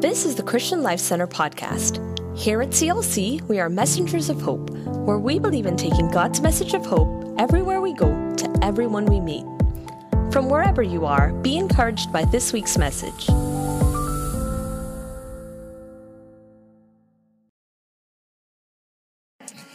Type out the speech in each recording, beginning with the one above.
This is the Christian Life Center podcast. Here at CLC, we are messengers of hope, where we believe in taking God's message of hope everywhere we go to everyone we meet. From wherever you are, be encouraged by this week's message.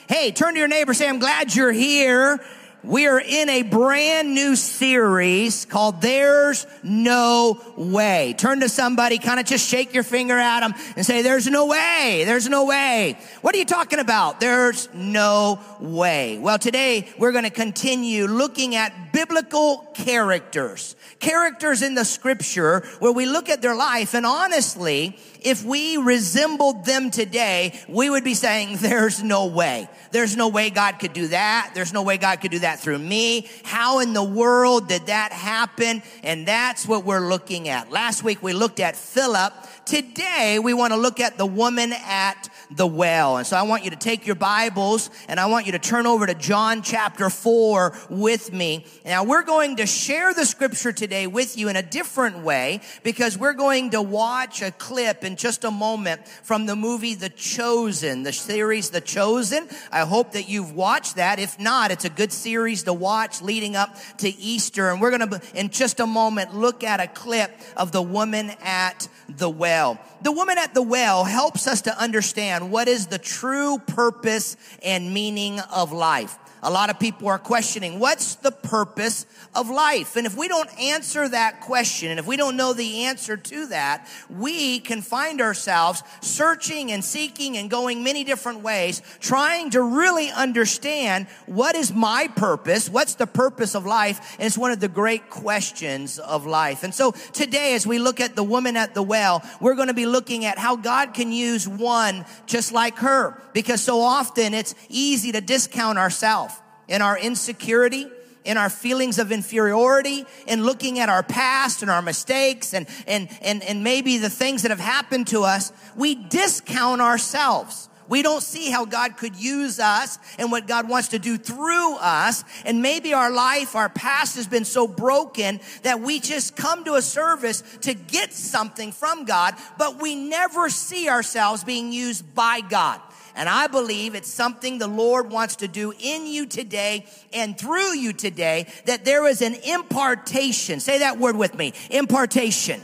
Hey, turn to your neighbor, say, I'm glad you're here. We are in a brand new series called There's No Way. Turn to somebody, kind of just shake your finger at them and say, There's no way. There's no way. What are you talking about? There's no way. Well, today we're going to continue looking at biblical characters. Characters in the scripture where we look at their life and honestly, if we resembled them today, we would be saying, there's no way. There's no way God could do that. There's no way God could do that through me. How in the world did that happen? And that's what we're looking at. Last week we looked at Philip. Today we want to look at the woman at the well. And so I want you to take your Bibles and I want you to turn over to John chapter 4 with me. Now we're going to share the scripture today with you in a different way because we're going to watch a clip in just a moment from the movie The Chosen, the series The Chosen. I hope that you've watched that. If not, it's a good series to watch leading up to Easter. And we're going to, in just a moment, look at a clip of the woman at the well. The woman at the well helps us to understand what is the true purpose and meaning of life. A lot of people are questioning, what's the purpose of life? And if we don't answer that question, and if we don't know the answer to that, we can find ourselves searching and seeking and going many different ways, trying to really understand what is my purpose? What's the purpose of life? And it's one of the great questions of life. And so today, as we look at the woman at the well, we're going to be looking at how God can use one just like her. Because so often it's easy to discount ourselves in our insecurity, in our feelings of inferiority, in looking at our past and our mistakes and, and, and, and maybe the things that have happened to us, we discount ourselves. We don't see how God could use us and what God wants to do through us. And maybe our life, our past has been so broken that we just come to a service to get something from God, but we never see ourselves being used by God. And I believe it's something the Lord wants to do in you today and through you today, that there is an impartation. Say that word with me. Impartation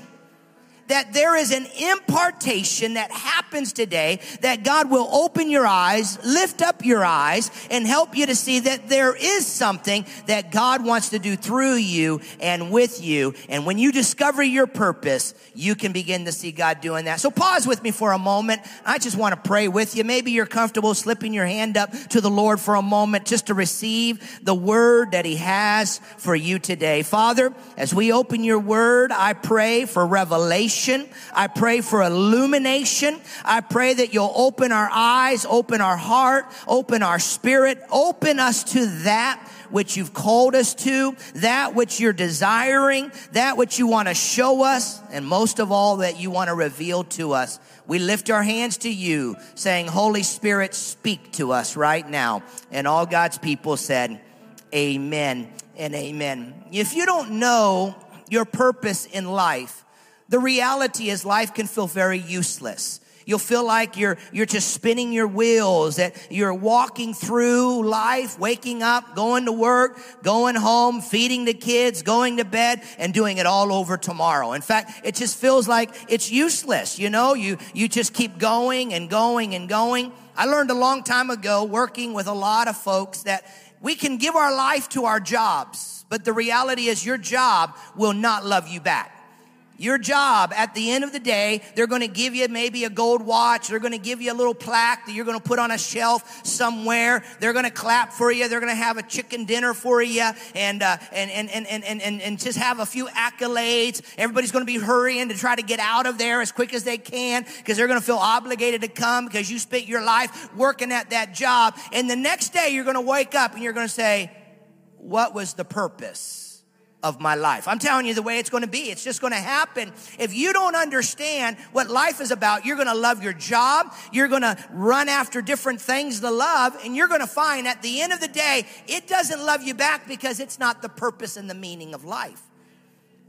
that there is an impartation that happens today that God will open your eyes, lift up your eyes, and help you to see that there is something that God wants to do through you and with you. And when you discover your purpose, you can begin to see God doing that. So pause with me for a moment. I just want to pray with you. Maybe you're comfortable slipping your hand up to the Lord for a moment just to receive the word that he has for you today. Father, as we open your word, I pray for revelation revelation. I pray for illumination. I pray that you'll open our eyes, open our heart, open our spirit, open us to that which you've called us to, that which you're desiring, that which you want to show us, and most of all, that you want to reveal to us. We lift our hands to you, saying, Holy Spirit, speak to us right now. And all God's people said, Amen and amen. If you don't know your purpose in life, the reality is life can feel very useless. You'll feel like you're, you're just spinning your wheels, that you're walking through life, waking up, going to work, going home, feeding the kids, going to bed, and doing it all over tomorrow. In fact, it just feels like it's useless. You know, you, you just keep going and going and going. I learned a long time ago working with a lot of folks that we can give our life to our jobs, but the reality is your job will not love you back. Your job at the end of the day, they're going to give you maybe a gold watch. They're going to give you a little plaque that you're going to put on a shelf somewhere. They're going to clap for you. They're going to have a chicken dinner for you and, uh, and, and, and, and, and, and just have a few accolades. Everybody's going to be hurrying to try to get out of there as quick as they can because they're going to feel obligated to come because you spent your life working at that job. And the next day you're going to wake up and you're going to say, what was the purpose? Of my life. I'm telling you the way it's going to be. It's just going to happen. If you don't understand what life is about, you're going to love your job. You're going to run after different things to love. And you're going to find at the end of the day, it doesn't love you back because it's not the purpose and the meaning of life.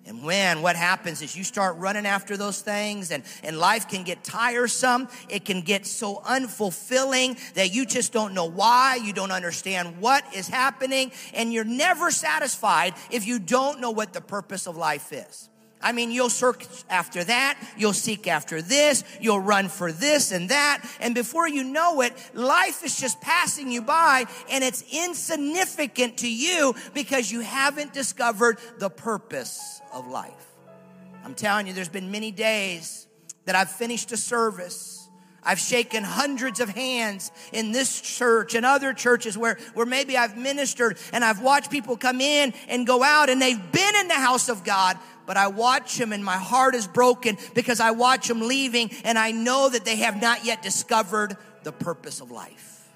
And when what happens is you start running after those things and, and life can get tiresome. It can get so unfulfilling that you just don't know why. You don't understand what is happening. And you're never satisfied if you don't know what the purpose of life is. I mean, you'll search after that, you'll seek after this, you'll run for this and that, and before you know it, life is just passing you by and it's insignificant to you because you haven't discovered the purpose of life. I'm telling you, there's been many days that I've finished a service. I've shaken hundreds of hands in this church and other churches where, where maybe I've ministered and I've watched people come in and go out and they've been in the house of God, but I watch them and my heart is broken because I watch them leaving and I know that they have not yet discovered the purpose of life.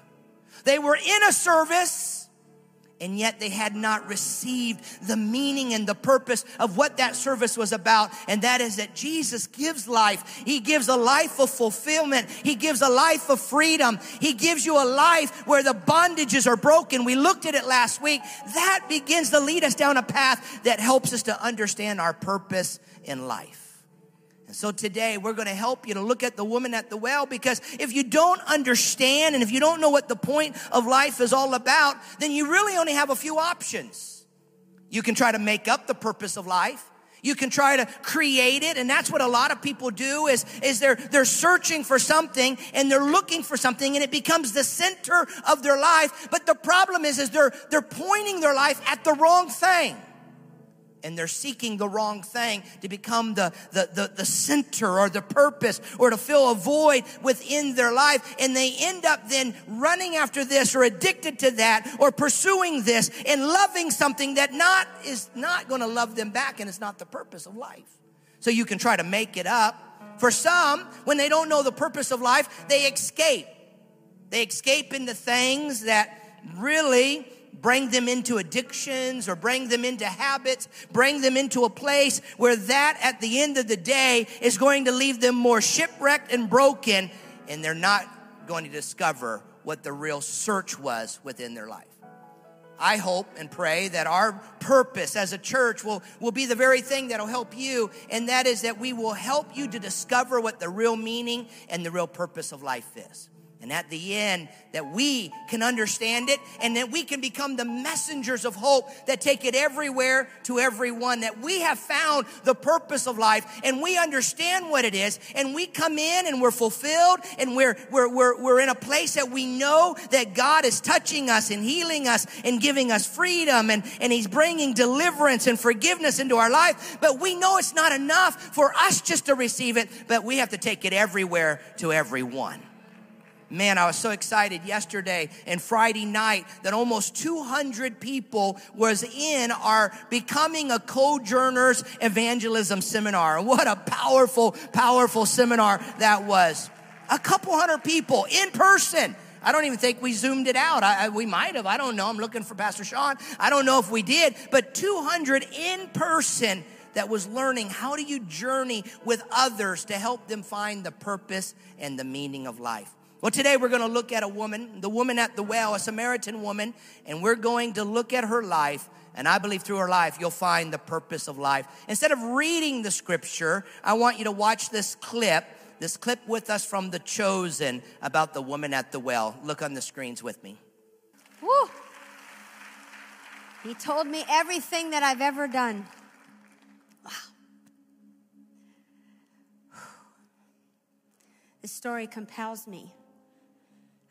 They were in a service and yet they had not received the meaning and the purpose of what that service was about. And that is that Jesus gives life. He gives a life of fulfillment. He gives a life of freedom. He gives you a life where the bondages are broken. We looked at it last week. That begins to lead us down a path that helps us to understand our purpose in life. And so today we're going to help you to look at the woman at the well because if you don't understand and if you don't know what the point of life is all about, then you really only have a few options. You can try to make up the purpose of life. You can try to create it. And that's what a lot of people do is, is they're, they're searching for something and they're looking for something and it becomes the center of their life. But the problem is, is they're, they're pointing their life at the wrong thing and they're seeking the wrong thing to become the, the, the, the, center or the purpose or to fill a void within their life. And they end up then running after this or addicted to that or pursuing this and loving something that not is not going to love them back and it's not the purpose of life. So you can try to make it up. For some, when they don't know the purpose of life, they escape. They escape into things that really bring them into addictions or bring them into habits, bring them into a place where that at the end of the day is going to leave them more shipwrecked and broken, and they're not going to discover what the real search was within their life. I hope and pray that our purpose as a church will, will be the very thing that'll help you, and that is that we will help you to discover what the real meaning and the real purpose of life is. And at the end, that we can understand it and that we can become the messengers of hope that take it everywhere to everyone. That we have found the purpose of life and we understand what it is and we come in and we're fulfilled and we're, we're, we're, we're in a place that we know that God is touching us and healing us and giving us freedom and, and He's bringing deliverance and forgiveness into our life. But we know it's not enough for us just to receive it, but we have to take it everywhere to everyone. Man, I was so excited yesterday and Friday night that almost 200 people was in our Becoming a Co-Journers Evangelism Seminar. What a powerful, powerful seminar that was. A couple hundred people in person. I don't even think we zoomed it out. I, I, we might have. I don't know. I'm looking for Pastor Sean. I don't know if we did, but 200 in person that was learning how do you journey with others to help them find the purpose and the meaning of life. Well, today we're going to look at a woman, the woman at the well, a Samaritan woman, and we're going to look at her life. And I believe through her life, you'll find the purpose of life. Instead of reading the scripture, I want you to watch this clip, this clip with us from The Chosen about the woman at the well. Look on the screens with me. Woo! He told me everything that I've ever done. Wow. This story compels me.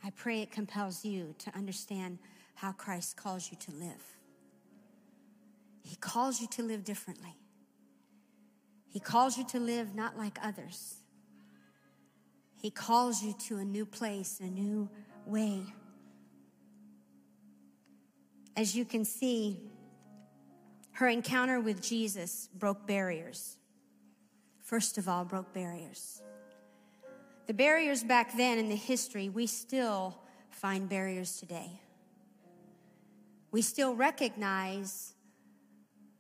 I pray it compels you to understand how Christ calls you to live. He calls you to live differently. He calls you to live not like others. He calls you to a new place, a new way. As you can see, her encounter with Jesus broke barriers. First of all, broke barriers. The barriers back then in the history, we still find barriers today. We still recognize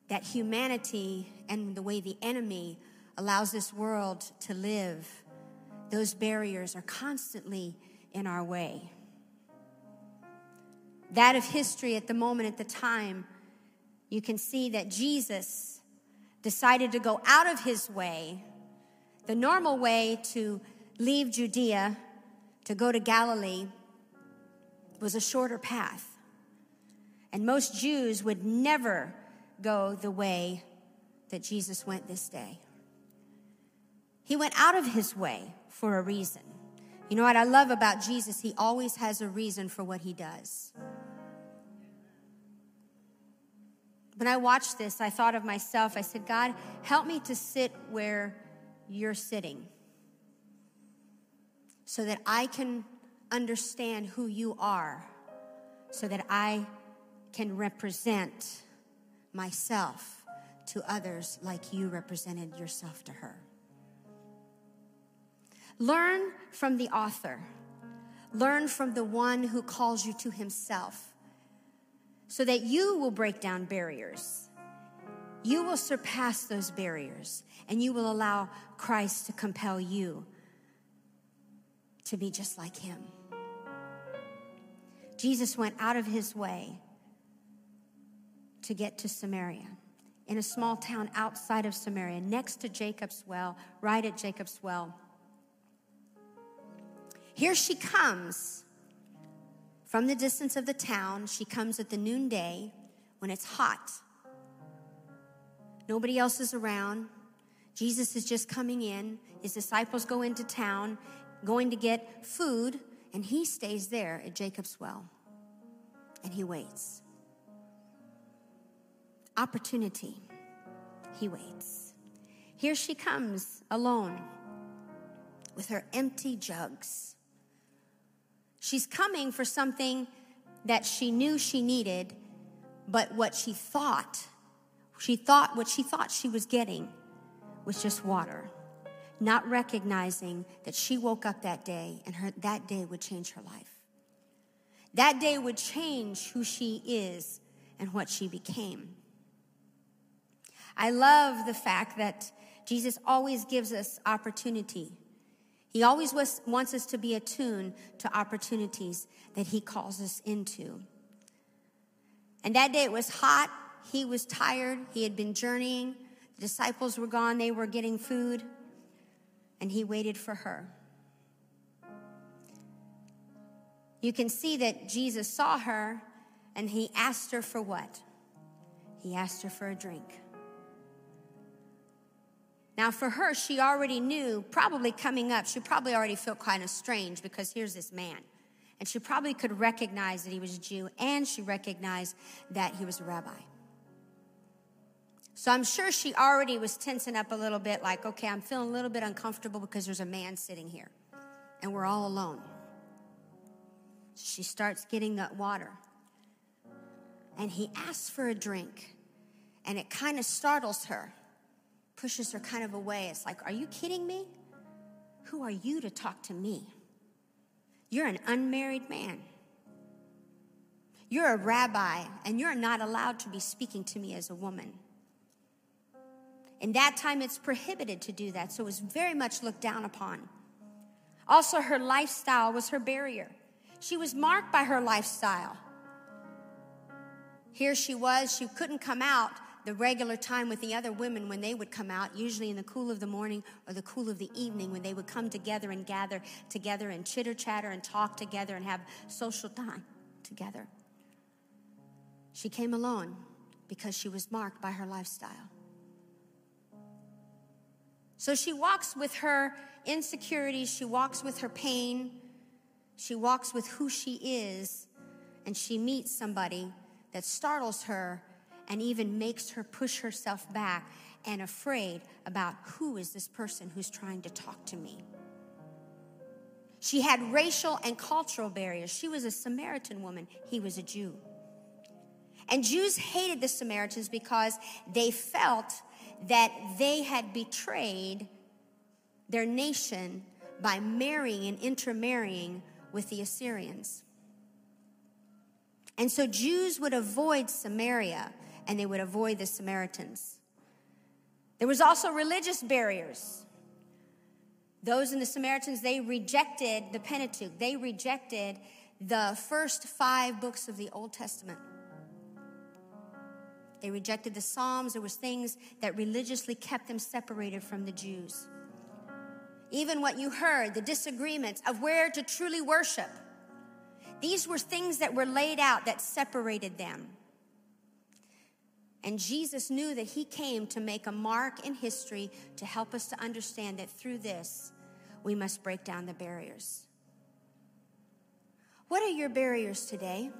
that humanity and the way the enemy allows this world to live, those barriers are constantly in our way. That of history at the moment, at the time, you can see that Jesus, decided to go out of his way, the normal way to leave Judea to go to Galilee was a shorter path. And most Jews would never go the way that Jesus went this day. He went out of his way for a reason. You know what I love about Jesus? He always has a reason for what he does. When I watched this, I thought of myself. I said, God, help me to sit where you're sitting so that I can understand who you are, so that I can represent myself to others like you represented yourself to her. Learn from the author. Learn from the one who calls you to himself so that you will break down barriers. You will surpass those barriers and you will allow Christ to compel you to be just like him. Jesus went out of his way to get to Samaria, in a small town outside of Samaria, next to Jacob's well, right at Jacob's well. Here she comes from the distance of the town. She comes at the noonday when it's hot. Nobody else is around. Jesus is just coming in. His disciples go into town, going to get food, and he stays there at Jacob's well. And he waits. Opportunity. He waits. Here she comes alone with her empty jugs. She's coming for something that she knew she needed, but what she thought, she thought what she thought she was getting was just water, not recognizing that she woke up that day and her, that day would change her life. That day would change who she is and what she became. I love the fact that Jesus always gives us opportunity he always was, wants us to be attuned to opportunities that He calls us into. And that day it was hot. He was tired. He had been journeying. The disciples were gone. They were getting food. And He waited for her. You can see that Jesus saw her and He asked her for what? He asked her for a drink. Now, for her, she already knew, probably coming up, she probably already felt kind of strange because here's this man. And she probably could recognize that he was a Jew and she recognized that he was a rabbi. So I'm sure she already was tensing up a little bit, like, okay, I'm feeling a little bit uncomfortable because there's a man sitting here and we're all alone. She starts getting that water. And he asks for a drink, and it kind of startles her pushes her kind of away. It's like, Are you kidding me? Who are you to talk to me? You're an unmarried man. You're a rabbi, and you're not allowed to be speaking to me as a woman. In that time, it's prohibited to do that, so it was very much looked down upon. Also, her lifestyle was her barrier. She was marked by her lifestyle. Here she was, she couldn't come out the regular time with the other women when they would come out, usually in the cool of the morning or the cool of the evening, when they would come together and gather together and chitter chatter and talk together and have social time together. She came alone because she was marked by her lifestyle. So she walks with her insecurities, she walks with her pain, she walks with who she is, and she meets somebody that startles her and even makes her push herself back and afraid about who is this person who's trying to talk to me. She had racial and cultural barriers. She was a Samaritan woman, he was a Jew. And Jews hated the Samaritans because they felt that they had betrayed their nation by marrying and intermarrying with the Assyrians. And so Jews would avoid Samaria and they would avoid the Samaritans. There was also religious barriers. Those in the Samaritans, they rejected the Pentateuch. They rejected the first five books of the Old Testament. They rejected the Psalms. There was things that religiously kept them separated from the Jews. Even what you heard, the disagreements of where to truly worship. These were things that were laid out that separated them. And Jesus knew that he came to make a mark in history to help us to understand that through this, we must break down the barriers. What are your barriers today?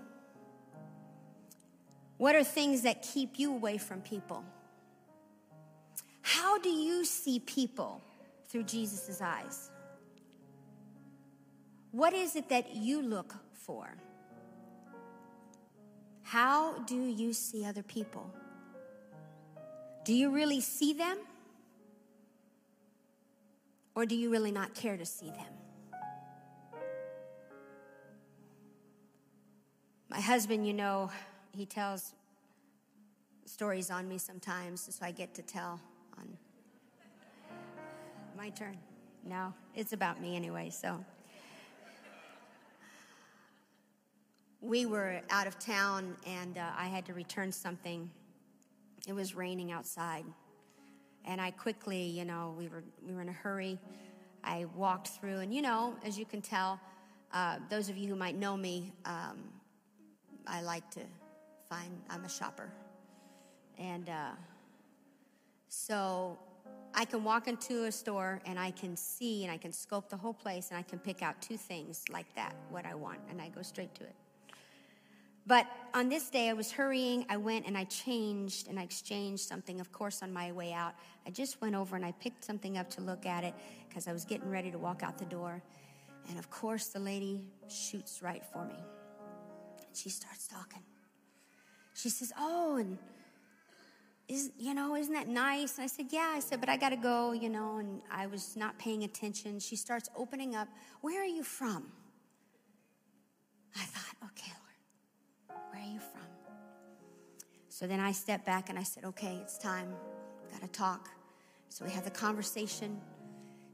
What are things that keep you away from people? How do you see people through Jesus' eyes? What is it that you look for? How do you see other people? Do you really see them? Or do you really not care to see them? My husband, you know, he tells stories on me sometimes, so I get to tell on my turn. No, it's about me anyway, so. We were out of town and uh, I had to return something it was raining outside. And I quickly, you know, we were, we were in a hurry. I walked through, and you know, as you can tell, uh, those of you who might know me, um, I like to find, I'm a shopper. And uh, so I can walk into a store and I can see and I can scope the whole place and I can pick out two things like that, what I want, and I go straight to it. But on this day, I was hurrying. I went and I changed and I exchanged something, of course, on my way out. I just went over and I picked something up to look at it because I was getting ready to walk out the door. And of course, the lady shoots right for me. And she starts talking. She says, Oh, and is, you know, isn't that nice? And I said, Yeah. I said, But I got to go, you know, and I was not paying attention. She starts opening up, Where are you from? I thought, Okay, Lord, where are you from? So then I stepped back and I said, okay, it's time. Got to talk. So we have the conversation.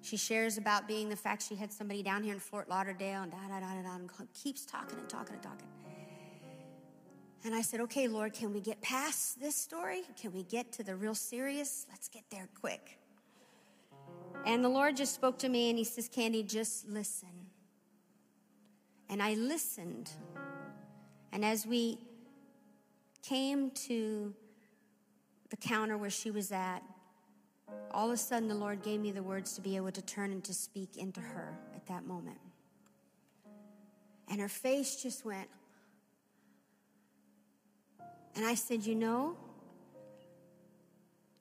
She shares about being the fact she had somebody down here in Fort Lauderdale and da da da da da, and keeps talking and talking and talking. And I said, okay, Lord, can we get past this story? Can we get to the real serious? Let's get there quick. And the Lord just spoke to me and He says, Candy, just listen. And I listened and as we came to the counter where she was at, all of a sudden the Lord gave me the words to be able to turn and to speak into her at that moment. And her face just went. And I said, You know,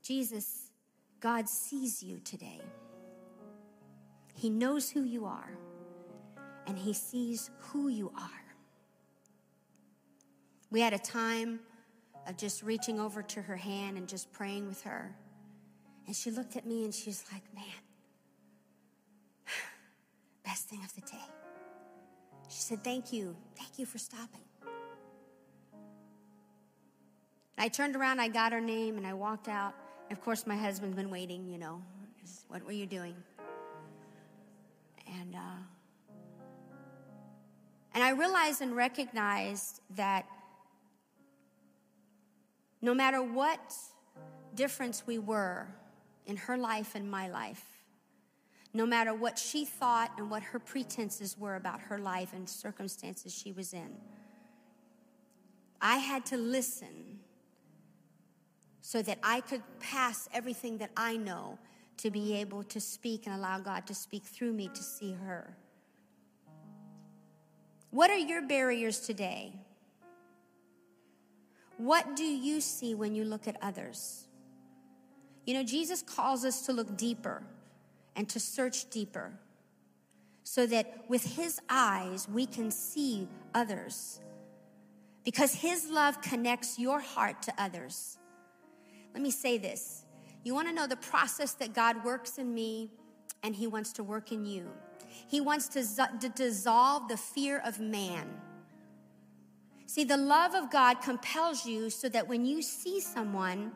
Jesus, God sees you today. He knows who you are, and He sees who you are. We had a time of just reaching over to her hand and just praying with her. And she looked at me and she's like, man, best thing of the day. She said, thank you. Thank you for stopping. I turned around, I got her name, and I walked out. Of course, my husband's been waiting, you know. What were you doing? And, uh, and I realized and recognized that no matter what difference we were in her life and my life, no matter what she thought and what her pretenses were about her life and circumstances she was in, I had to listen so that I could pass everything that I know to be able to speak and allow God to speak through me to see her. What are your barriers today? What do you see when you look at others? You know, Jesus calls us to look deeper and to search deeper so that with his eyes we can see others. Because his love connects your heart to others. Let me say this. You want to know the process that God works in me and he wants to work in you. He wants to, to dissolve the fear of man See, the love of God compels you so that when you see someone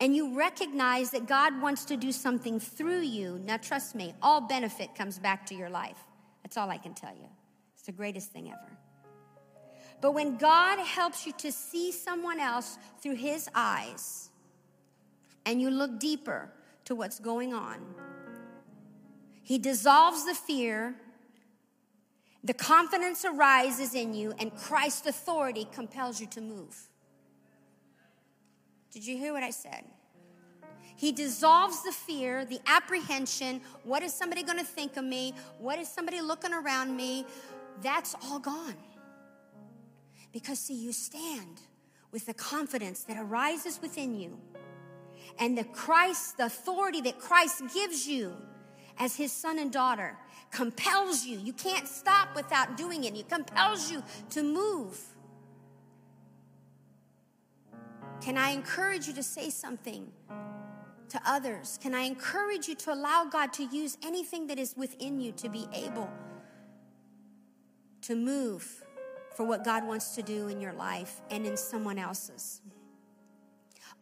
and you recognize that God wants to do something through you, now trust me, all benefit comes back to your life. That's all I can tell you. It's the greatest thing ever. But when God helps you to see someone else through his eyes, and you look deeper to what's going on, he dissolves the fear, the confidence arises in you, and Christ's authority compels you to move. Did you hear what I said? He dissolves the fear, the apprehension. What is somebody going to think of me? What is somebody looking around me? That's all gone. Because, see, you stand with the confidence that arises within you and the Christ, the authority that Christ gives you as his son and daughter compels you. You can't stop without doing it. It compels you to move. Can I encourage you to say something to others? Can I encourage you to allow God to use anything that is within you to be able to move for what God wants to do in your life and in someone else's?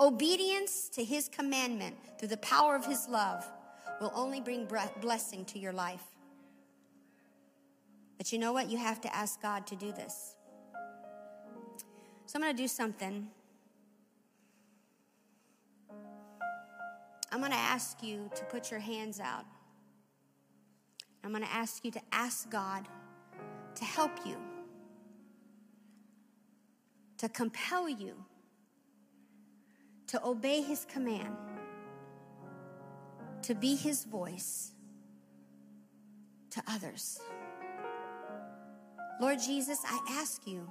Obedience to his commandment through the power of his love will only bring blessing to your life. But you know what? You have to ask God to do this. So I'm going to do something. I'm going to ask you to put your hands out. I'm going to ask you to ask God to help you, to compel you to obey His command, to be His voice to others. Lord Jesus, I ask you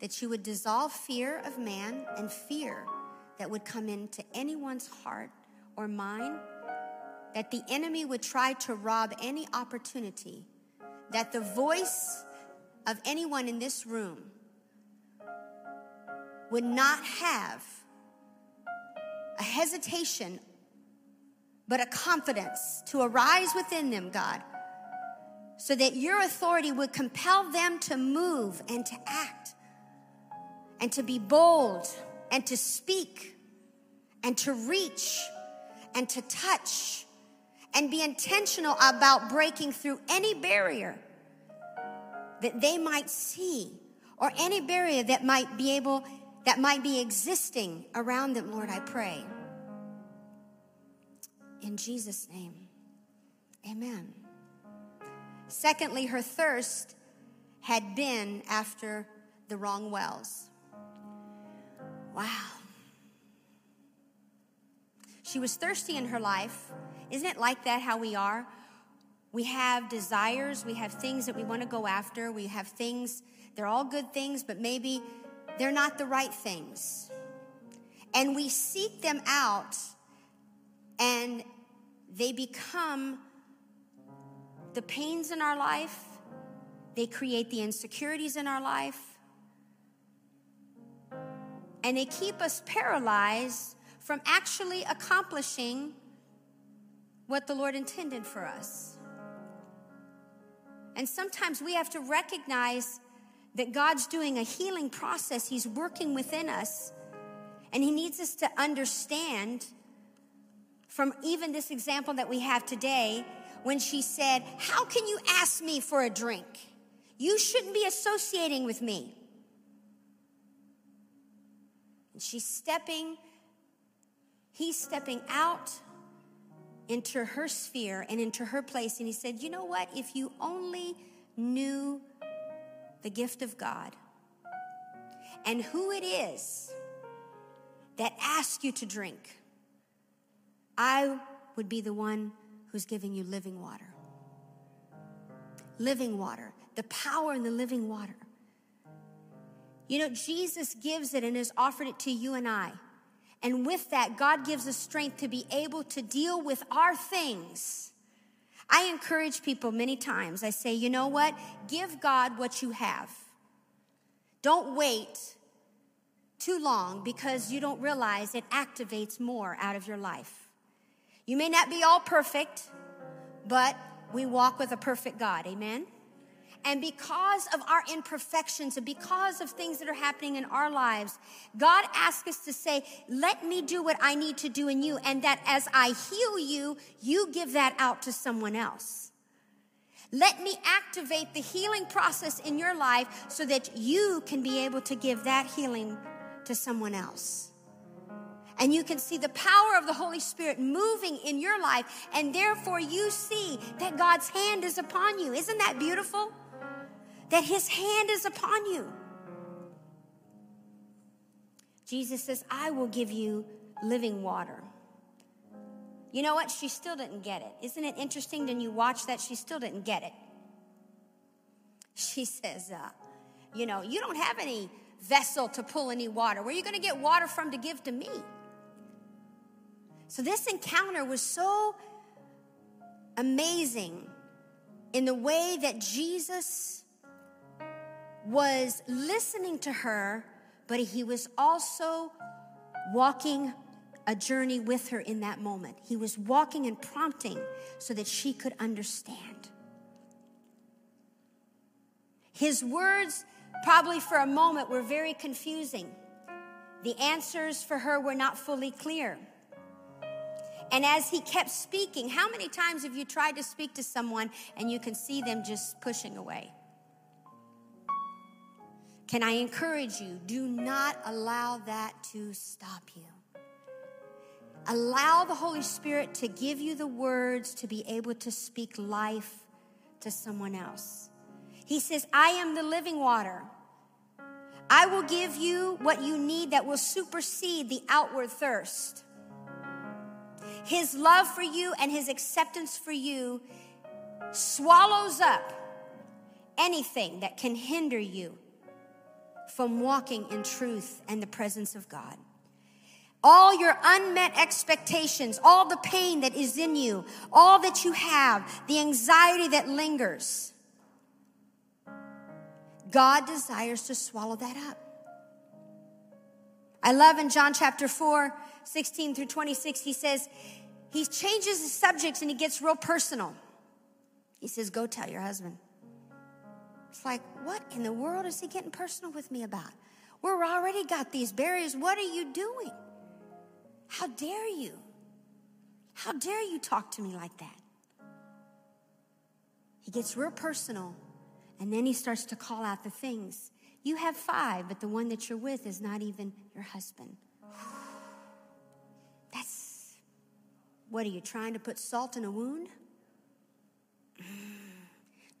that you would dissolve fear of man and fear that would come into anyone's heart or mind, that the enemy would try to rob any opportunity, that the voice of anyone in this room would not have a hesitation, but a confidence to arise within them, God, so that your authority would compel them to move and to act and to be bold and to speak and to reach and to touch and be intentional about breaking through any barrier that they might see or any barrier that might be able that might be existing around them, Lord, I pray. In Jesus' name, amen. Secondly, her thirst had been after the wrong wells. Wow. She was thirsty in her life. Isn't it like that how we are? We have desires, we have things that we want to go after, we have things, they're all good things, but maybe they're not the right things. And we seek them out and they become the pains in our life, they create the insecurities in our life, and they keep us paralyzed from actually accomplishing what the Lord intended for us. And sometimes we have to recognize that God's doing a healing process, He's working within us. And He needs us to understand from even this example that we have today when she said, How can you ask me for a drink? You shouldn't be associating with me. And she's stepping, he's stepping out into her sphere and into her place. And he said, You know what? If you only knew the gift of God, and who it is that asks you to drink, I would be the one who's giving you living water. Living water, the power in the living water. You know, Jesus gives it and has offered it to you and I. And with that, God gives us strength to be able to deal with our things I encourage people many times. I say, you know what? Give God what you have. Don't wait too long because you don't realize it activates more out of your life. You may not be all perfect, but we walk with a perfect God. Amen? And because of our imperfections and because of things that are happening in our lives, God asks us to say, let me do what I need to do in you. And that as I heal you, you give that out to someone else. Let me activate the healing process in your life so that you can be able to give that healing to someone else. And you can see the power of the Holy Spirit moving in your life, and therefore you see that God's hand is upon you. Isn't that beautiful? That His hand is upon you. Jesus says, I will give you living water. You know what? She still didn't get it. Isn't it interesting when you watch that? She still didn't get it. She says, uh, You know, you don't have any vessel to pull any water. Where are you going to get water from to give to me? So, this encounter was so amazing in the way that Jesus was listening to her, but he was also walking a journey with her in that moment. He was walking and prompting so that she could understand. His words, probably for a moment, were very confusing. The answers for her were not fully clear. And as he kept speaking, how many times have you tried to speak to someone and you can see them just pushing away? Can I encourage you? Do not allow that to stop you. Allow the Holy Spirit to give you the words to be able to speak life to someone else. He says, I am the living water. I will give you what you need that will supersede the outward thirst. His love for you and his acceptance for you swallows up anything that can hinder you from walking in truth and the presence of God all your unmet expectations, all the pain that is in you, all that you have, the anxiety that lingers. God desires to swallow that up. I love in John chapter 4, 16 through 26, he says, he changes the subjects and he gets real personal. He says, Go tell your husband. It's like, what in the world is he getting personal with me about? We're already got these barriers. What are you doing? How dare you? How dare you talk to me like that? He gets real personal and then he starts to call out the things. You have five, but the one that you're with is not even your husband. That's what are you trying to put salt in a wound?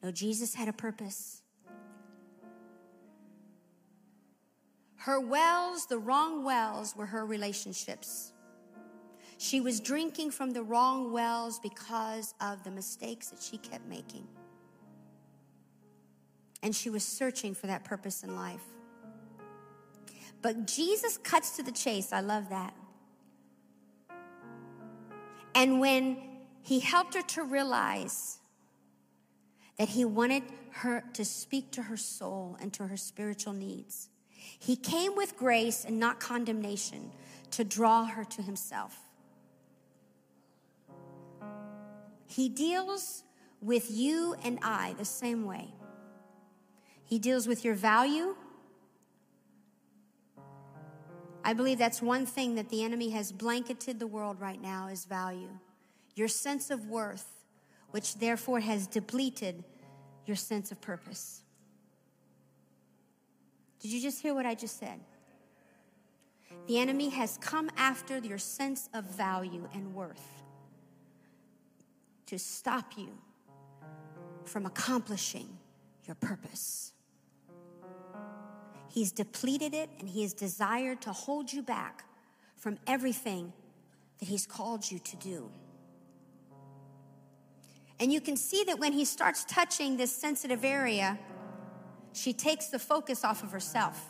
No, Jesus had a purpose. Her wells, the wrong wells, were her relationships. She was drinking from the wrong wells because of the mistakes that she kept making. And she was searching for that purpose in life. But Jesus cuts to the chase. I love that. And when he helped her to realize that he wanted her to speak to her soul and to her spiritual needs, he came with grace and not condemnation to draw her to himself. He deals with you and I the same way. He deals with your value. I believe that's one thing that the enemy has blanketed the world right now is value. Your sense of worth, which therefore has depleted your sense of purpose. Did you just hear what I just said? The enemy has come after your sense of value and worth to stop you from accomplishing your purpose. He's depleted it and he has desired to hold you back from everything that he's called you to do. And you can see that when he starts touching this sensitive area, she takes the focus off of herself.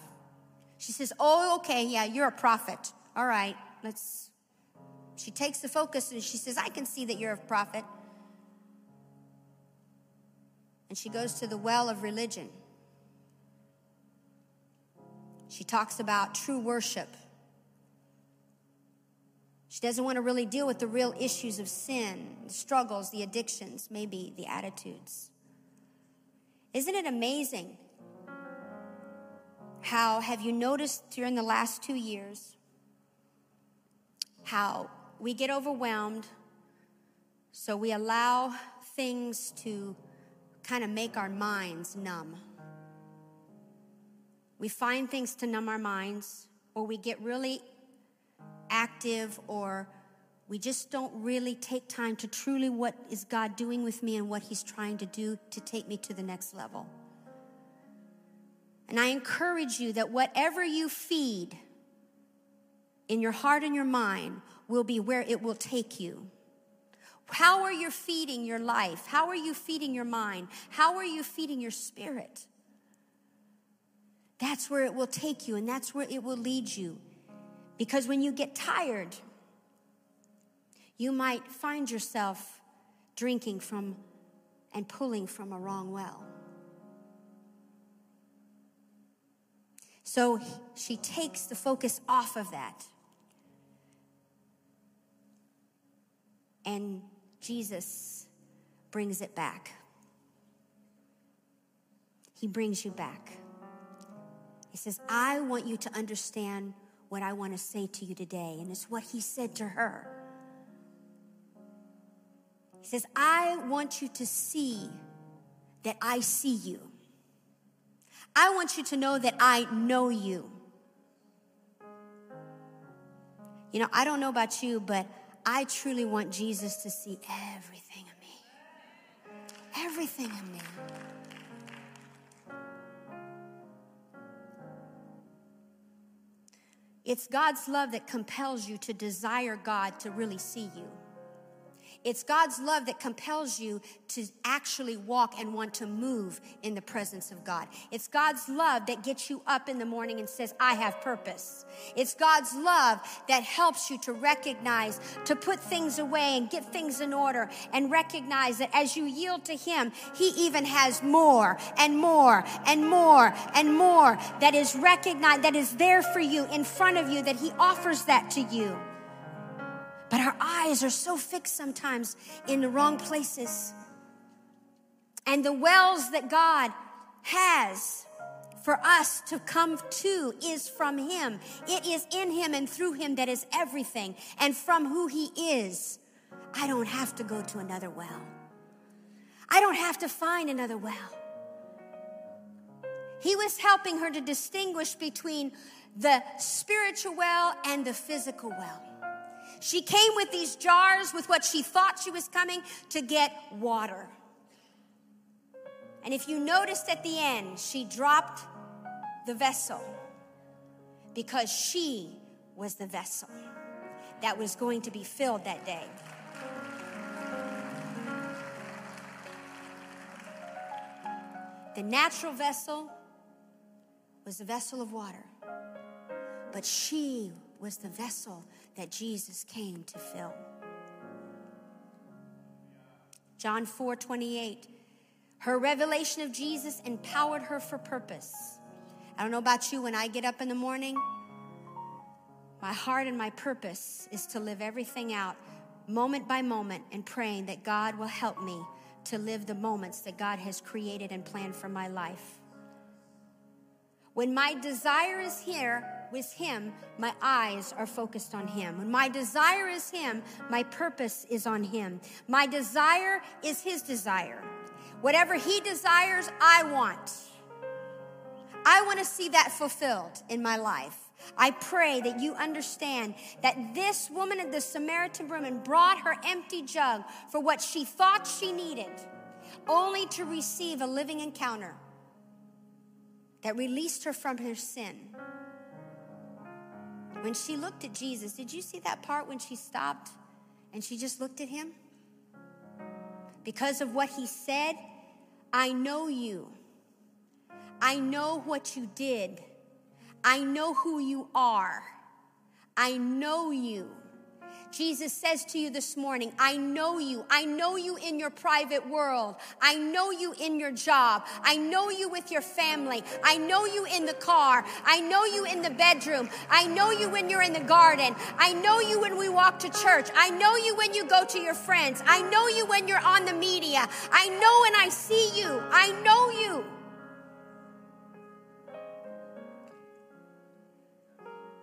She says, Oh, okay, yeah, you're a prophet. All right, let's. She takes the focus and she says, I can see that you're a prophet and she goes to the well of religion. She talks about true worship. She doesn't want to really deal with the real issues of sin, the struggles, the addictions, maybe the attitudes. Isn't it amazing how, have you noticed during the last two years, how we get overwhelmed, so we allow things to kind of make our minds numb. We find things to numb our minds, or we get really active, or we just don't really take time to truly what is God doing with me and what He's trying to do to take me to the next level. And I encourage you that whatever you feed in your heart and your mind will be where it will take you. How are you feeding your life? How are you feeding your mind? How are you feeding your spirit? That's where it will take you and that's where it will lead you. Because when you get tired, you might find yourself drinking from and pulling from a wrong well. So she takes the focus off of that. And Jesus brings it back. He brings you back. He says, I want you to understand what I want to say to you today. And it's what he said to her. He says, I want you to see that I see you. I want you to know that I know you. You know, I don't know about you, but I truly want Jesus to see everything in me. Everything in me. It's God's love that compels you to desire God to really see you. It's God's love that compels you to actually walk and want to move in the presence of God. It's God's love that gets you up in the morning and says, I have purpose. It's God's love that helps you to recognize, to put things away and get things in order and recognize that as you yield to Him, He even has more and more and more and more that is recognized, that is there for you in front of you, that He offers that to you. But our eyes are so fixed sometimes in the wrong places. And the wells that God has for us to come to is from Him. It is in Him and through Him that is everything. And from who He is, I don't have to go to another well. I don't have to find another well. He was helping her to distinguish between the spiritual well and the physical well. She came with these jars with what she thought she was coming to get water. And if you noticed at the end, she dropped the vessel because she was the vessel that was going to be filled that day. The natural vessel was the vessel of water, but she was the vessel that Jesus came to fill. John 4 28. Her revelation of Jesus empowered her for purpose. I don't know about you, when I get up in the morning, my heart and my purpose is to live everything out moment by moment and praying that God will help me to live the moments that God has created and planned for my life. When my desire is here with Him, my eyes are focused on Him. When my desire is Him, my purpose is on Him. My desire is His desire. Whatever He desires, I want. I want to see that fulfilled in my life. I pray that you understand that this woman the Samaritan woman brought her empty jug for what she thought she needed, only to receive a living encounter that released her from her sin. When she looked at Jesus, did you see that part when she stopped and she just looked at him? Because of what he said, I know you. I know what you did. I know who you are. I know you. Jesus says to you this morning, I know you. I know you in your private world. I know you in your job. I know you with your family. I know you in the car. I know you in the bedroom. I know you when you're in the garden. I know you when we walk to church. I know you when you go to your friends. I know you when you're on the media. I know and I see you. I know you.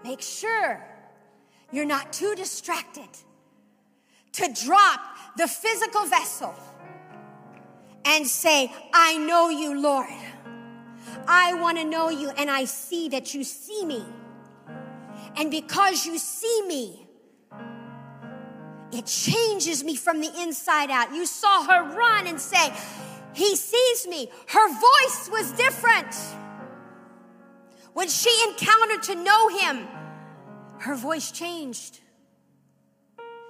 Make sure you're not too distracted to drop the physical vessel and say, I know you, Lord. I want to know you, and I see that you see me. And because you see me, it changes me from the inside out. You saw her run and say, He sees me. Her voice was different. When she encountered to know Him, her voice changed.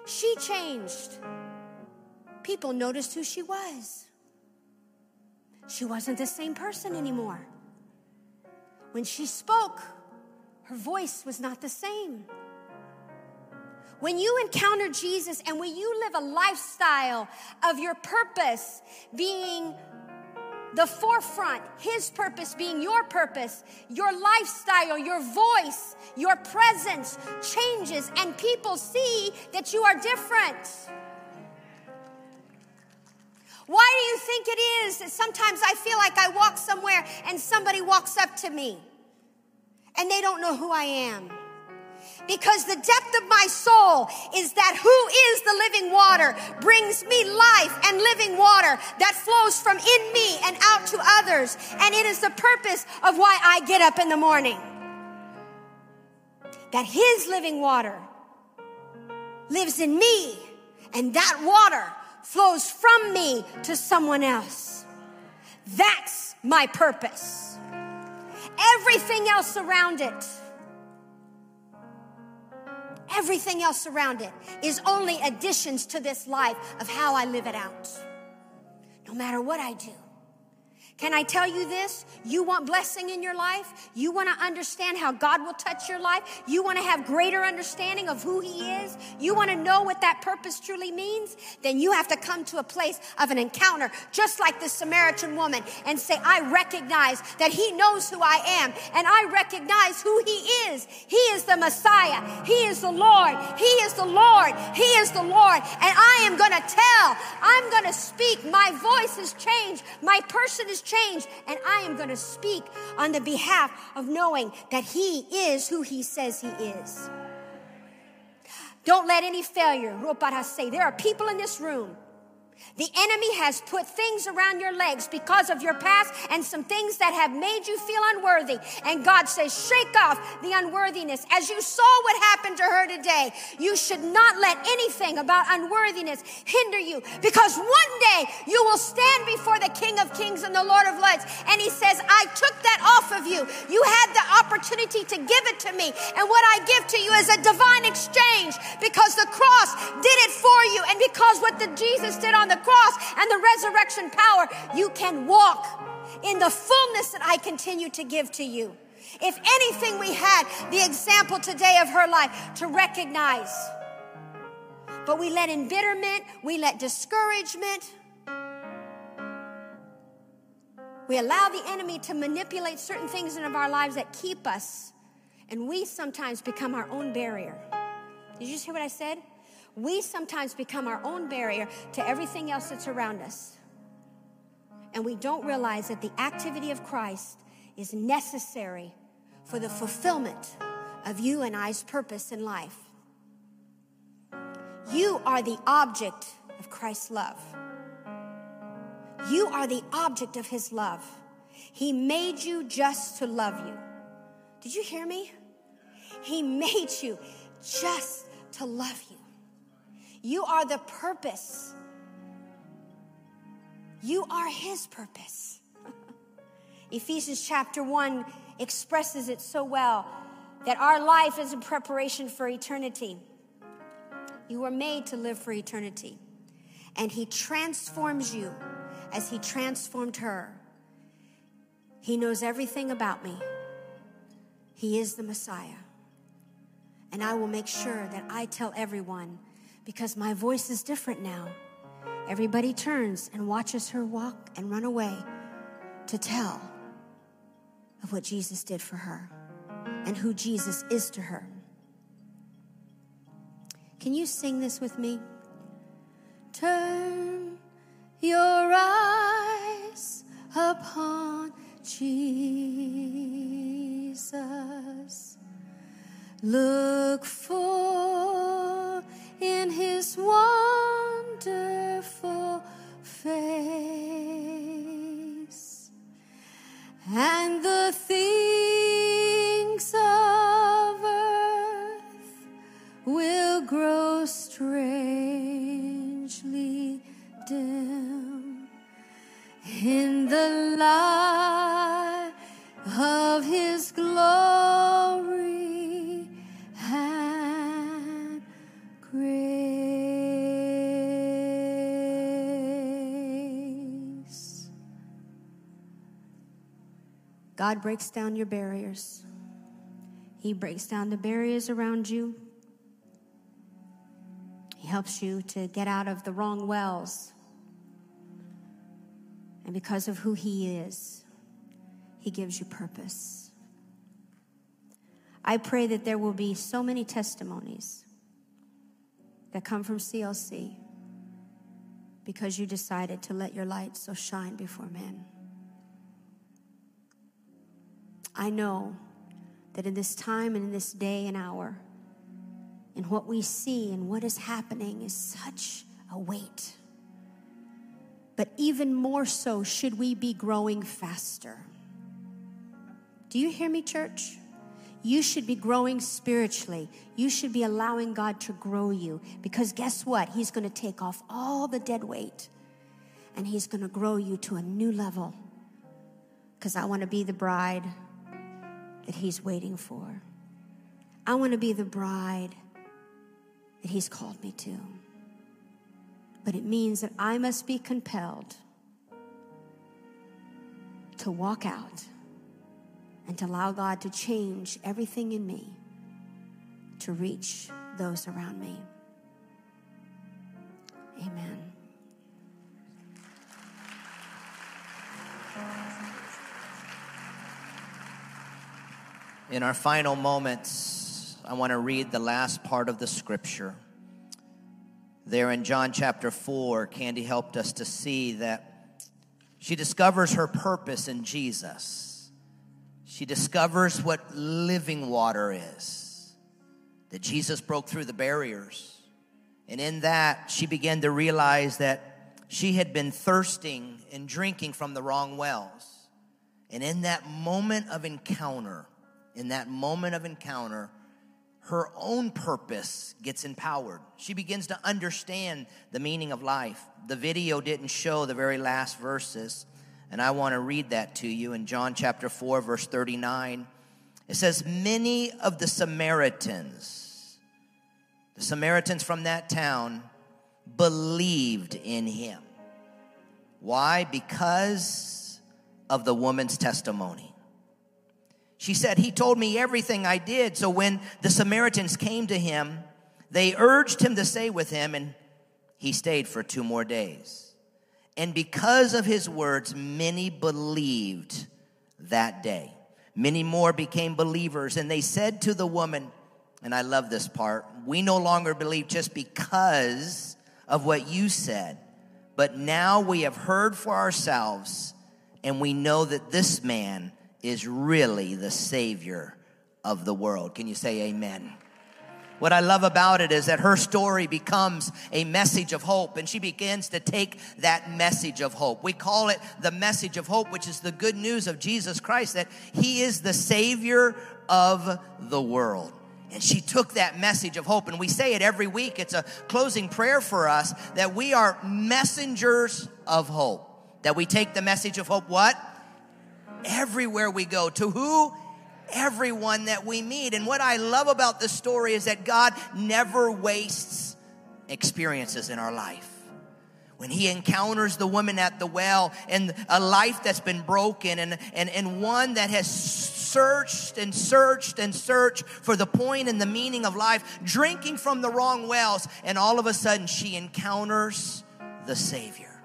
She changed. People noticed who she was. She wasn't the same person anymore. When she spoke, her voice was not the same. When you encounter Jesus and when you live a lifestyle of your purpose being the forefront, His purpose being your purpose, your lifestyle, your voice, your presence changes, and people see that you are different. Why do you think it is that sometimes I feel like I walk somewhere and somebody walks up to me and they don't know who I am? Because the depth of my soul is that who is the living water brings me life and living water that flows from in me and out to others. And it is the purpose of why I get up in the morning. That his living water lives in me and that water flows from me to someone else. That's my purpose. Everything else around it Everything else around it is only additions to this life of how I live it out. No matter what I do. Can I tell you this? You want blessing in your life? You want to understand how God will touch your life? You want to have greater understanding of who He is? You want to know what that purpose truly means? Then you have to come to a place of an encounter, just like the Samaritan woman, and say, I recognize that He knows who I am, and I recognize who He is. He is the Messiah. He is the Lord. He is the Lord. He is the Lord. And I am going to tell. I'm going to speak. My voice has changed. My person is changed, and I am going to speak on the behalf of knowing that He is who He says He is. Don't let any failure, say, there are people in this room the enemy has put things around your legs because of your past and some things that have made you feel unworthy. And God says, shake off the unworthiness. As you saw what happened to her today, you should not let anything about unworthiness hinder you because one day you will stand before the King of Kings and the Lord of Lords. And he says, I took that off of you. You had the opportunity to give it to me. And what I give to you is a divine exchange because the cross did it for you. And because what the Jesus did on the cross and the resurrection power, you can walk in the fullness that I continue to give to you. If anything, we had the example today of her life to recognize. But we let embitterment, we let discouragement, we allow the enemy to manipulate certain things in our lives that keep us, and we sometimes become our own barrier. Did you just hear what I said? We sometimes become our own barrier to everything else that's around us. And we don't realize that the activity of Christ is necessary for the fulfillment of you and I's purpose in life. You are the object of Christ's love. You are the object of his love. He made you just to love you. Did you hear me? He made you just to love you. You are the purpose. You are His purpose. Ephesians chapter 1 expresses it so well that our life is a preparation for eternity. You were made to live for eternity. And He transforms you as He transformed her. He knows everything about me. He is the Messiah. And I will make sure that I tell everyone because my voice is different now. Everybody turns and watches her walk and run away to tell of what Jesus did for her and who Jesus is to her. Can you sing this with me? Turn your eyes upon Jesus. Look for in his wonderful face. And the things of earth will grow strangely dim in the light. God breaks down your barriers. He breaks down the barriers around you. He helps you to get out of the wrong wells. And because of who He is, He gives you purpose. I pray that there will be so many testimonies that come from CLC because you decided to let your light so shine before men. I know that in this time and in this day and hour, and what we see and what is happening is such a weight. But even more so, should we be growing faster? Do you hear me, church? You should be growing spiritually. You should be allowing God to grow you because guess what? He's going to take off all the dead weight and He's going to grow you to a new level. Because I want to be the bride that He's waiting for. I want to be the bride that He's called me to. But it means that I must be compelled to walk out and to allow God to change everything in me to reach those around me. Amen. In our final moments, I want to read the last part of the scripture. There in John chapter 4, Candy helped us to see that she discovers her purpose in Jesus. She discovers what living water is, that Jesus broke through the barriers. And in that, she began to realize that she had been thirsting and drinking from the wrong wells. And in that moment of encounter, in that moment of encounter, her own purpose gets empowered. She begins to understand the meaning of life. The video didn't show the very last verses, and I want to read that to you in John chapter 4, verse 39. It says, Many of the Samaritans, the Samaritans from that town, believed in him. Why? Because of the woman's testimony. She said, He told me everything I did. So when the Samaritans came to him, they urged him to stay with him, and he stayed for two more days. And because of his words, many believed that day. Many more became believers, and they said to the woman, and I love this part, we no longer believe just because of what you said, but now we have heard for ourselves, and we know that this man is really the Savior of the world. Can you say amen? What I love about it is that her story becomes a message of hope and she begins to take that message of hope. We call it the message of hope, which is the good news of Jesus Christ that he is the savior of the world. And she took that message of hope and we say it every week. It's a closing prayer for us that we are messengers of hope. That we take the message of hope what? Everywhere we go. To who? Everyone that we meet. And what I love about this story is that God never wastes experiences in our life. When he encounters the woman at the well and a life that's been broken and, and, and one that has searched and searched and searched for the point and the meaning of life, drinking from the wrong wells, and all of a sudden she encounters the Savior.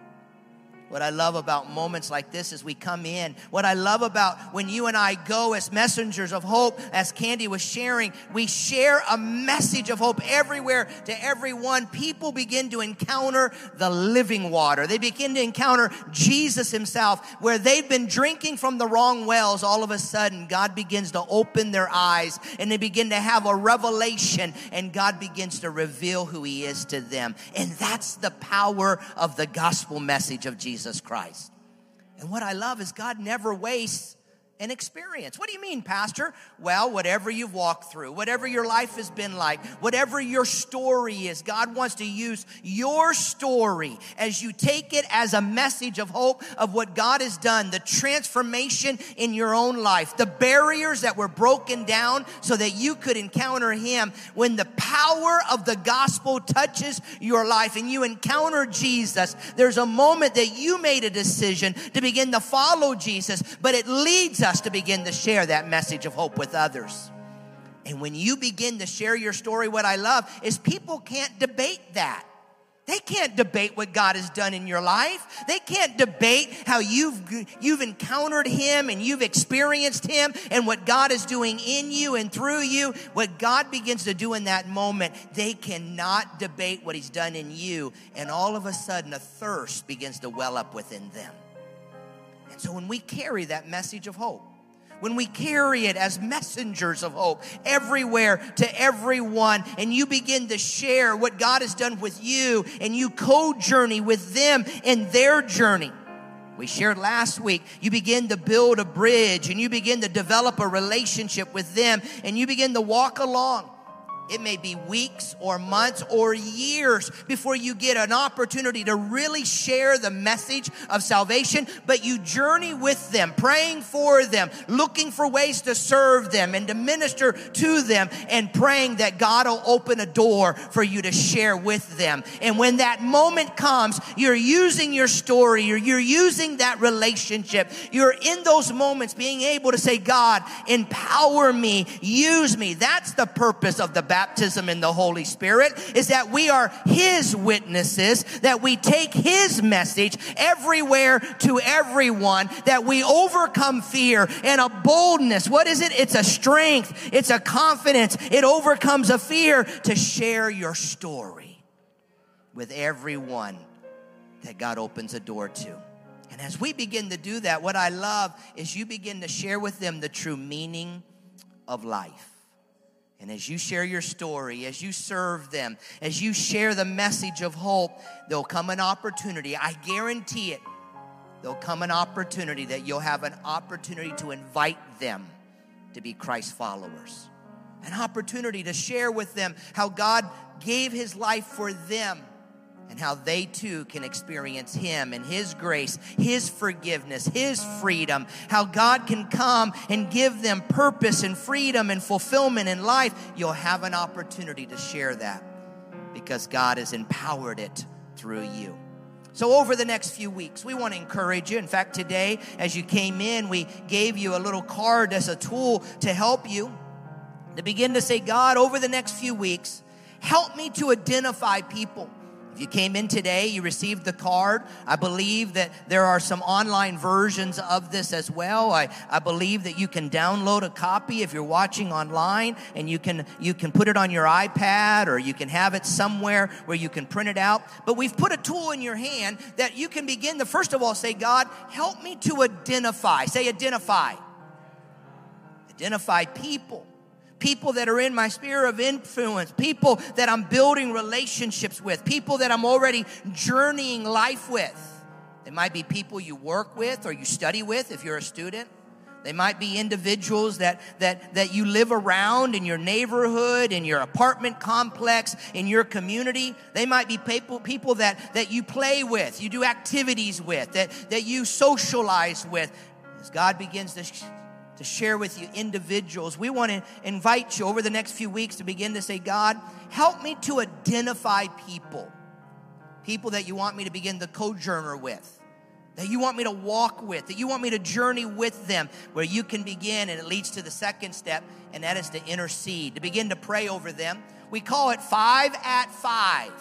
What I love about moments like this is we come in. What I love about when you and I go as messengers of hope, as Candy was sharing, we share a message of hope everywhere to everyone. People begin to encounter the living water. They begin to encounter Jesus himself. Where they've been drinking from the wrong wells, all of a sudden God begins to open their eyes and they begin to have a revelation and God begins to reveal who he is to them. And that's the power of the gospel message of Jesus. Jesus Christ. And what I love is God never wastes experience. What do you mean, Pastor? Well, whatever you've walked through, whatever your life has been like, whatever your story is, God wants to use your story as you take it as a message of hope of what God has done, the transformation in your own life, the barriers that were broken down so that you could encounter Him. When the power of the gospel touches your life and you encounter Jesus, there's a moment that you made a decision to begin to follow Jesus, but it leads us us to begin to share that message of hope with others. And when you begin to share your story, what I love is people can't debate that. They can't debate what God has done in your life. They can't debate how you've, you've encountered Him and you've experienced Him and what God is doing in you and through you. What God begins to do in that moment, they cannot debate what He's done in you. And all of a sudden, a thirst begins to well up within them. And so when we carry that message of hope, when we carry it as messengers of hope everywhere to everyone, and you begin to share what God has done with you, and you co journey with them in their journey. We shared last week, you begin to build a bridge and you begin to develop a relationship with them, and you begin to walk along. It may be weeks or months or years before you get an opportunity to really share the message of salvation, but you journey with them, praying for them, looking for ways to serve them and to minister to them, and praying that God will open a door for you to share with them. And when that moment comes, you're using your story, you're, you're using that relationship, you're in those moments being able to say, God, empower me, use me. That's the purpose of the baptism in the Holy Spirit is that we are His witnesses, that we take His message everywhere to everyone, that we overcome fear and a boldness. What is it? It's a strength. It's a confidence. It overcomes a fear to share your story with everyone that God opens a door to. And as we begin to do that, what I love is you begin to share with them the true meaning of life. And as you share your story, as you serve them, as you share the message of hope, there'll come an opportunity. I guarantee it. There'll come an opportunity that you'll have an opportunity to invite them to be Christ followers. An opportunity to share with them how God gave his life for them and how they too can experience Him and His grace, His forgiveness, His freedom, how God can come and give them purpose and freedom and fulfillment in life, you'll have an opportunity to share that because God has empowered it through you. So, over the next few weeks, we want to encourage you. In fact, today, as you came in, we gave you a little card as a tool to help you to begin to say, God, over the next few weeks, help me to identify people if you came in today, you received the card. I believe that there are some online versions of this as well. I, I believe that you can download a copy if you're watching online and you can, you can put it on your iPad or you can have it somewhere where you can print it out. But we've put a tool in your hand that you can begin to, first of all, say, God, help me to identify. Say, identify. Identify people people that are in my sphere of influence, people that I'm building relationships with, people that I'm already journeying life with. They might be people you work with or you study with if you're a student. They might be individuals that, that, that you live around in your neighborhood, in your apartment complex, in your community. They might be people, people that, that you play with, you do activities with, that, that you socialize with. As God begins to to share with you individuals. We want to invite you over the next few weeks to begin to say, God, help me to identify people. People that you want me to begin the co-journey with. That you want me to walk with, that you want me to journey with them, where you can begin, and it leads to the second step, and that is to intercede, to begin to pray over them. We call it five at five,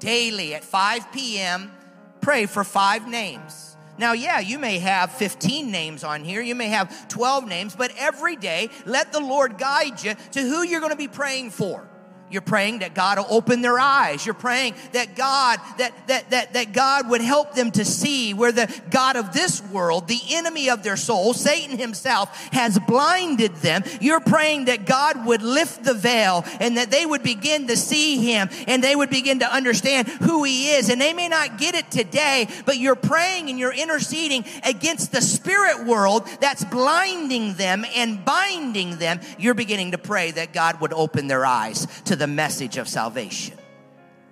daily at 5 p.m. Pray for five names now, yeah, you may have 15 names on here, you may have 12 names, but every day let the Lord guide you to who you're going to be praying for. You're praying that God will open their eyes. You're praying that God, that, that, that, that God would help them to see where the God of this world, the enemy of their soul, Satan himself, has blinded them. You're praying that God would lift the veil and that they would begin to see him and they would begin to understand who he is. And they may not get it today, but you're praying and you're interceding against the spirit world that's blinding them and binding them. You're beginning to pray that God would open their eyes to the message of salvation.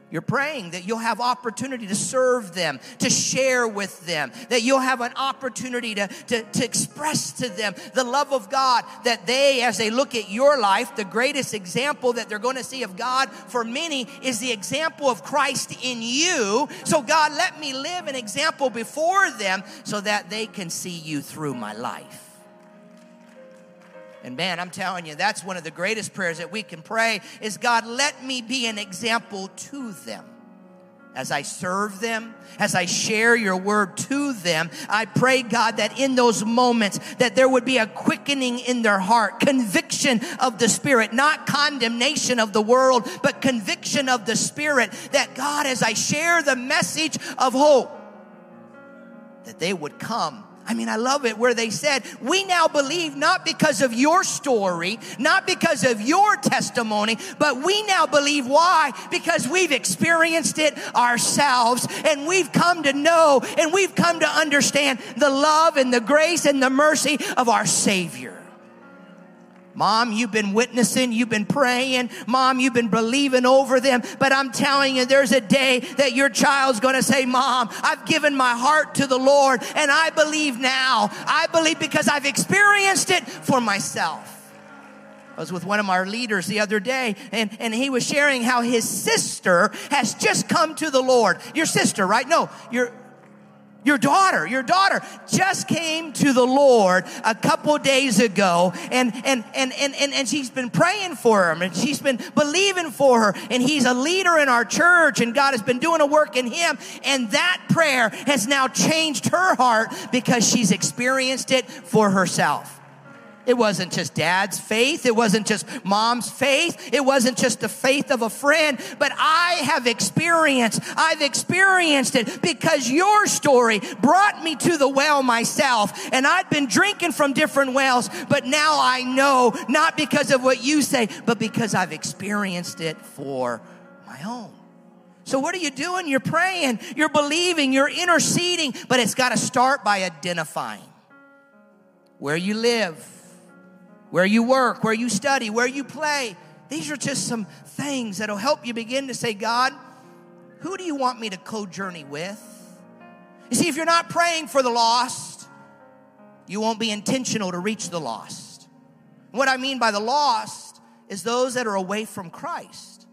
You're praying that you'll have opportunity to serve them, to share with them, that you'll have an opportunity to, to, to, express to them the love of God, that they, as they look at your life, the greatest example that they're going to see of God for many is the example of Christ in you. So, God, let me live an example before them so that they can see you through my life. And man, I'm telling you, that's one of the greatest prayers that we can pray is God, let me be an example to them. As I serve them, as I share your word to them, I pray, God, that in those moments that there would be a quickening in their heart, conviction of the spirit, not condemnation of the world, but conviction of the spirit that God, as I share the message of hope, that they would come I mean, I love it where they said, we now believe not because of your story, not because of your testimony, but we now believe why? Because we've experienced it ourselves and we've come to know and we've come to understand the love and the grace and the mercy of our Savior. Mom, you've been witnessing, you've been praying. Mom, you've been believing over them. But I'm telling you, there's a day that your child's going to say, Mom, I've given my heart to the Lord and I believe now. I believe because I've experienced it for myself. I was with one of our leaders the other day, and, and he was sharing how his sister has just come to the Lord. Your sister, right? No, your your daughter, your daughter just came to the Lord a couple days ago and, and, and, and, and, and she's been praying for him and she's been believing for her and he's a leader in our church and God has been doing a work in him and that prayer has now changed her heart because she's experienced it for herself. It wasn't just dad's faith. It wasn't just mom's faith. It wasn't just the faith of a friend, but I have experienced, I've experienced it because your story brought me to the well myself. And I'd been drinking from different wells, but now I know not because of what you say, but because I've experienced it for my own. So what are you doing? You're praying, you're believing, you're interceding, but it's got to start by identifying where you live where you work, where you study, where you play. These are just some things that'll help you begin to say, God, who do you want me to co journey with? You see, if you're not praying for the lost, you won't be intentional to reach the lost. What I mean by the lost is those that are away from Christ.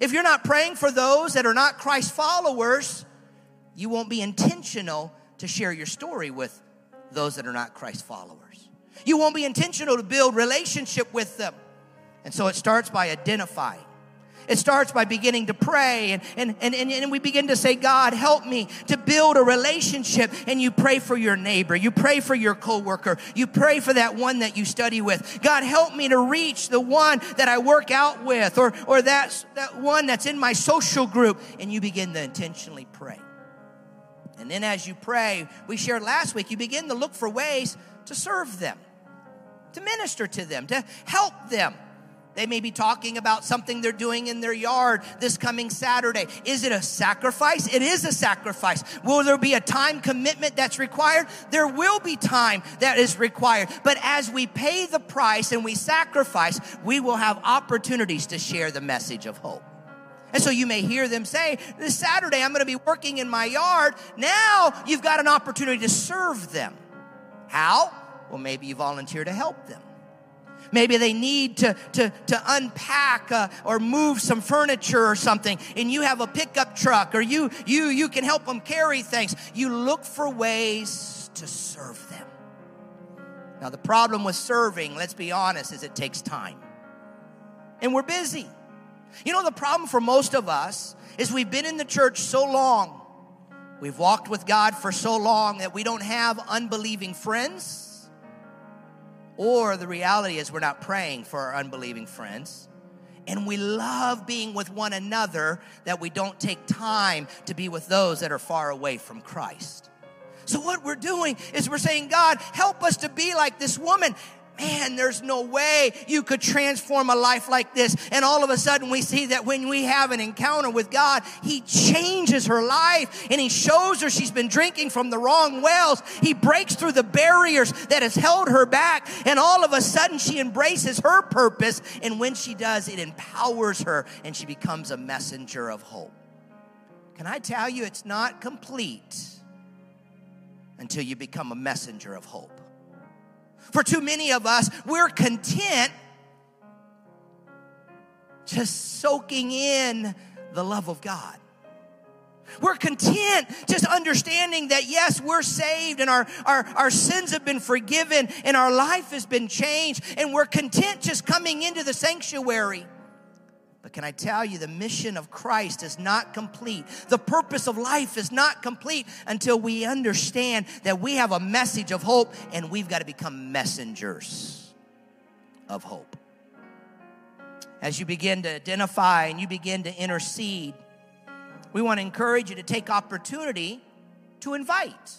If you're not praying for those that are not Christ followers, you won't be intentional to share your story with those that are not Christ followers. You won't be intentional to build relationship with them. And so it starts by identifying. It starts by beginning to pray and, and, and, and, we begin to say, God, help me to build a relationship. And you pray for your neighbor. You pray for your coworker. You pray for that one that you study with. God, help me to reach the one that I work out with or, or that, that one that's in my social group. And you begin to intentionally pray. And then as you pray, we shared last week, you begin to look for ways to serve them to minister to them, to help them. They may be talking about something they're doing in their yard this coming Saturday. Is it a sacrifice? It is a sacrifice. Will there be a time commitment that's required? There will be time that is required. But as we pay the price and we sacrifice, we will have opportunities to share the message of hope. And so you may hear them say, This Saturday I'm going to be working in my yard. Now you've got an opportunity to serve them. How? Well, maybe you volunteer to help them. Maybe they need to, to, to unpack uh, or move some furniture or something, and you have a pickup truck, or you, you, you can help them carry things. You look for ways to serve them. Now, the problem with serving, let's be honest, is it takes time. And we're busy. You know, the problem for most of us is we've been in the church so long, we've walked with God for so long that we don't have unbelieving friends or the reality is we're not praying for our unbelieving friends. and we love being with one another that we don't take time to be with those that are far away from Christ. So, what we're doing is we're saying, God, help us to be like this woman man, there's no way you could transform a life like this. And all of a sudden we see that when we have an encounter with God, He changes her life and He shows her she's been drinking from the wrong wells. He breaks through the barriers that has held her back. And all of a sudden she embraces her purpose. And when she does, it empowers her and she becomes a messenger of hope. Can I tell you, it's not complete until you become a messenger of hope. For too many of us, we're content just soaking in the love of God. We're content just understanding that yes, we're saved and our, our, our sins have been forgiven and our life has been changed and we're content just coming into the sanctuary. But can I tell you, the mission of Christ is not complete. The purpose of life is not complete until we understand that we have a message of hope and we've got to become messengers of hope. As you begin to identify and you begin to intercede, we want to encourage you to take opportunity to invite.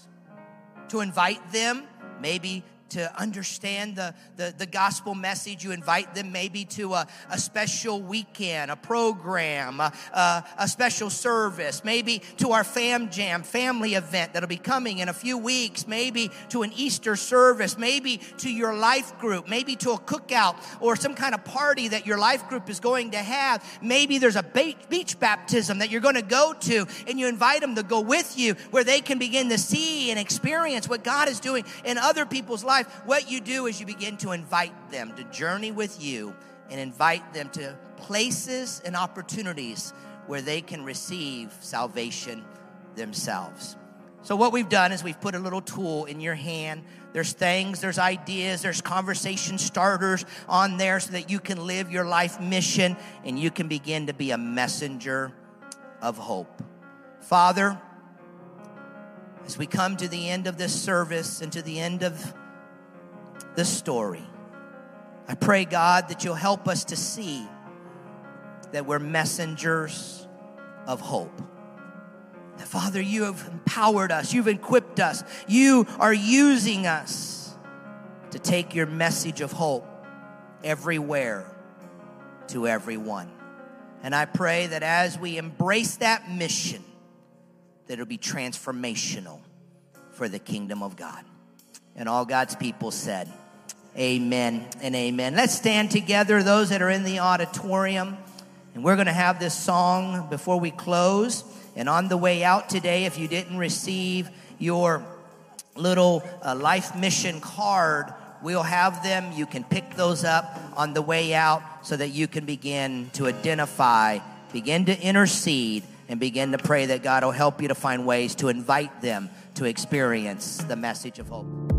To invite them, maybe to understand the, the, the, gospel message. You invite them maybe to a, a special weekend, a program, a, a, a, special service, maybe to our Fam Jam family event that'll be coming in a few weeks, maybe to an Easter service, maybe to your life group, maybe to a cookout or some kind of party that your life group is going to have. Maybe there's a beach baptism that you're going to go to and you invite them to go with you where they can begin to see and experience what God is doing in other people's lives life, what you do is you begin to invite them to journey with you and invite them to places and opportunities where they can receive salvation themselves. So, what we've done is we've put a little tool in your hand. There's things, there's ideas, there's conversation starters on there so that you can live your life mission and you can begin to be a messenger of hope. Father, as we come to the end of this service and to the end of the story. I pray, God, that you'll help us to see that we're messengers of hope. That, Father, you have empowered us, you've equipped us, you are using us to take your message of hope everywhere to everyone. And I pray that as we embrace that mission, that it'll be transformational for the kingdom of God. And all God's people said, Amen and amen. Let's stand together, those that are in the auditorium. And we're going to have this song before we close. And on the way out today, if you didn't receive your little uh, life mission card, we'll have them. You can pick those up on the way out so that you can begin to identify, begin to intercede, and begin to pray that God will help you to find ways to invite them to experience the message of hope.